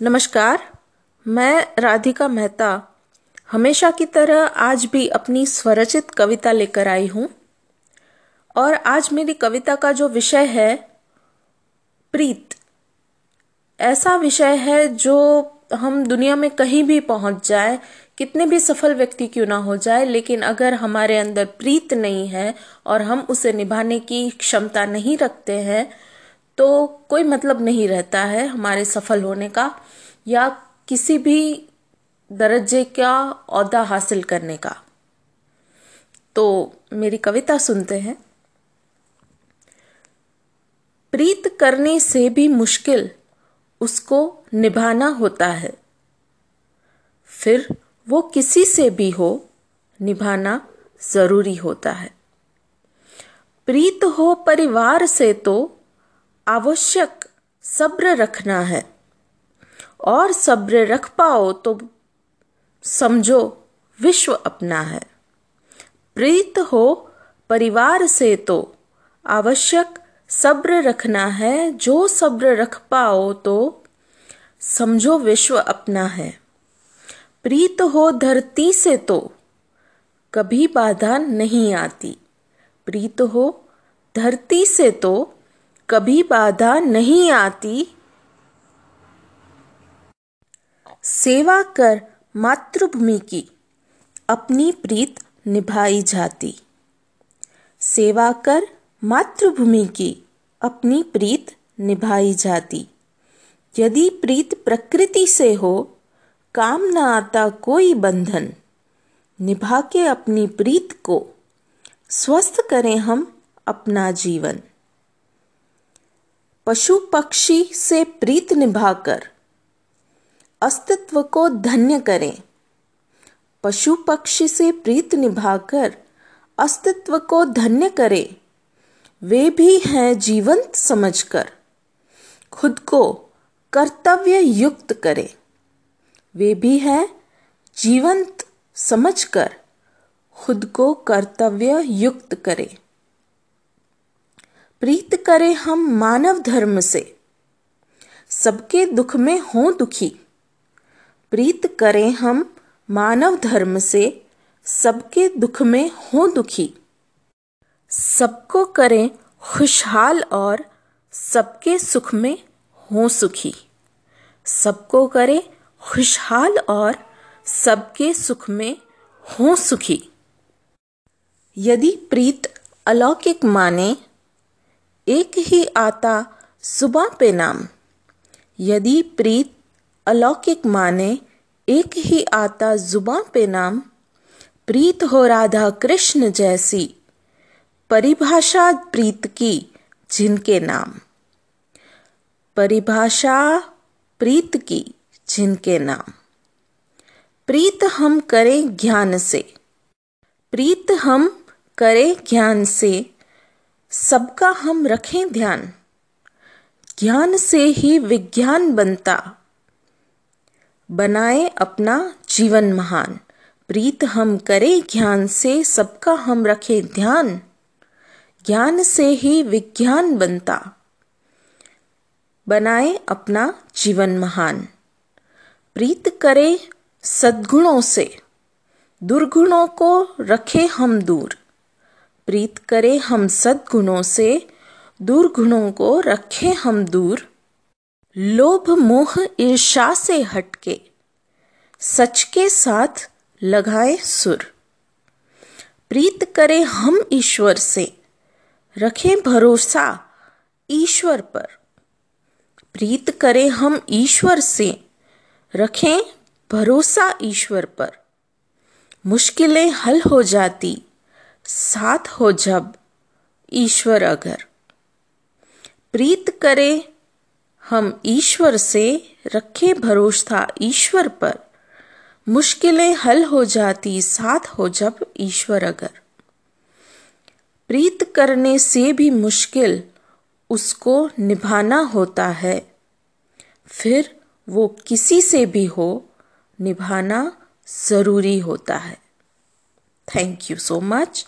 नमस्कार, मैं राधिका मेहता। हमेशा की तरह आज भी अपनी स्वरचित कविता लेकर आई हूँ। और आज मेरी कविता का जो विषय है, प्रीत। ऐसा विषय है जो हम दुनिया में कहीं भी पहुँच जाए, कितने भी सफल व्यक्ति क्यों ना हो जाए, लेकिन अगर हमारे अंदर प्रीत नहीं है और हम उसे निभाने की क्षमता नहीं रखते हैं तो कोई मतलब नहीं रहता है हमारे सफल होने का या किसी भी दर्जे का औदा हासिल करने का। तो मेरी कविता सुनते हैं। प्रीत करने से भी मुश्किल उसको निभाना होता है। फिर वो किसी से भी हो, निभाना ज़रूरी होता है। प्रीत हो परिवार से तो आवश्यक, सब्र रखना है। और सब्र रख पाओ तो समझो विश्व अपना है। प्रीत हो परिवार से तो आवश्यक, सब्र रखना है। जो सब्र रख पाओ तो समझो विश्व अपना है। प्रीत हो धरती से तो कभी बाधा नहीं आती। प्रीत हो धरती से तो कभी बाधा नहीं आती। सेवा कर मातृभूमि की अपनी प्रीत निभाई जाती। सेवा कर मातृभूमि की अपनी प्रीत निभाई जाती। यदि प्रीत प्रकृति से हो काम न आता कोई बंधन निभा के अपनी प्रीत को स्वस्थ करें हम अपना जीवन। पशु पक्षी से प्रीत निभाकर अस्तित्व को धन्य करें। पशु पक्षी से प्रीत निभाकर अस्तित्व को धन्य करें। वे भी हैं जीवंत समझकर, खुद को कर्तव्य युक्त करें। वे भी हैं जीवंत समझकर, खुद को कर्तव्य युक्त करें। प्रीत करें हम मानव धर्म से। सबके दुख में हों दुखी। प्रीत करें हम मानव धर्म से, सबके दुख में हों दुखी। सबको करें खुशहाल और सबके सुख में हों सुखी। सबको करें खुशहाल और सबके सुख में हों सुखी। यदि प्रीत अलौकिक माने एक ही आता सुबह पे नाम। यदि प्रीत अलौकिक माने, एक ही आता जुबा पे नाम। प्रीत हो राधा कृष्ण जैसी परिभाषा प्रीत की, जिनके नाम। परिभाषा प्रीत की, जिनके नाम। प्रीत हम करें ज्ञान से। प्रीत हम करें ज्ञान से। सबका हम रखें ध्यान। ज्ञान से ही विज्ञान बनता। बनाए अपना जीवन महान। प्रीत हम करें ज्ञान से, सबका हम रखें ध्यान। ज्ञान से ही विज्ञान बनता। बनाए अपना जीवन महान। प्रीत करे सद्गुणों से। दुर्गुणों को रखे हम दूर। प्रीत करें हम सद्गुणों से, दुर्गुणों को रखें हम दूर। लोभ मोह ईर्षा से हटके, सच के साथ लगाए सुर। प्रीत करें हम ईश्वर से, रखें भरोसा ईश्वर पर। प्रीत करें हम ईश्वर से, रखें भरोसा ईश्वर पर। मुश्किलें हल हो जाती साथ हो जब ईश्वर अगर। प्रीत करे हम ईश्वर से, रखे भरोसा ईश्वर पर। मुश्किलें हल हो जाती साथ हो जब ईश्वर अगर। प्रीत करने से भी मुश्किल उसको निभाना होता है। फिर वो किसी से भी हो, निभाना ज़रूरी होता है। Thank you so much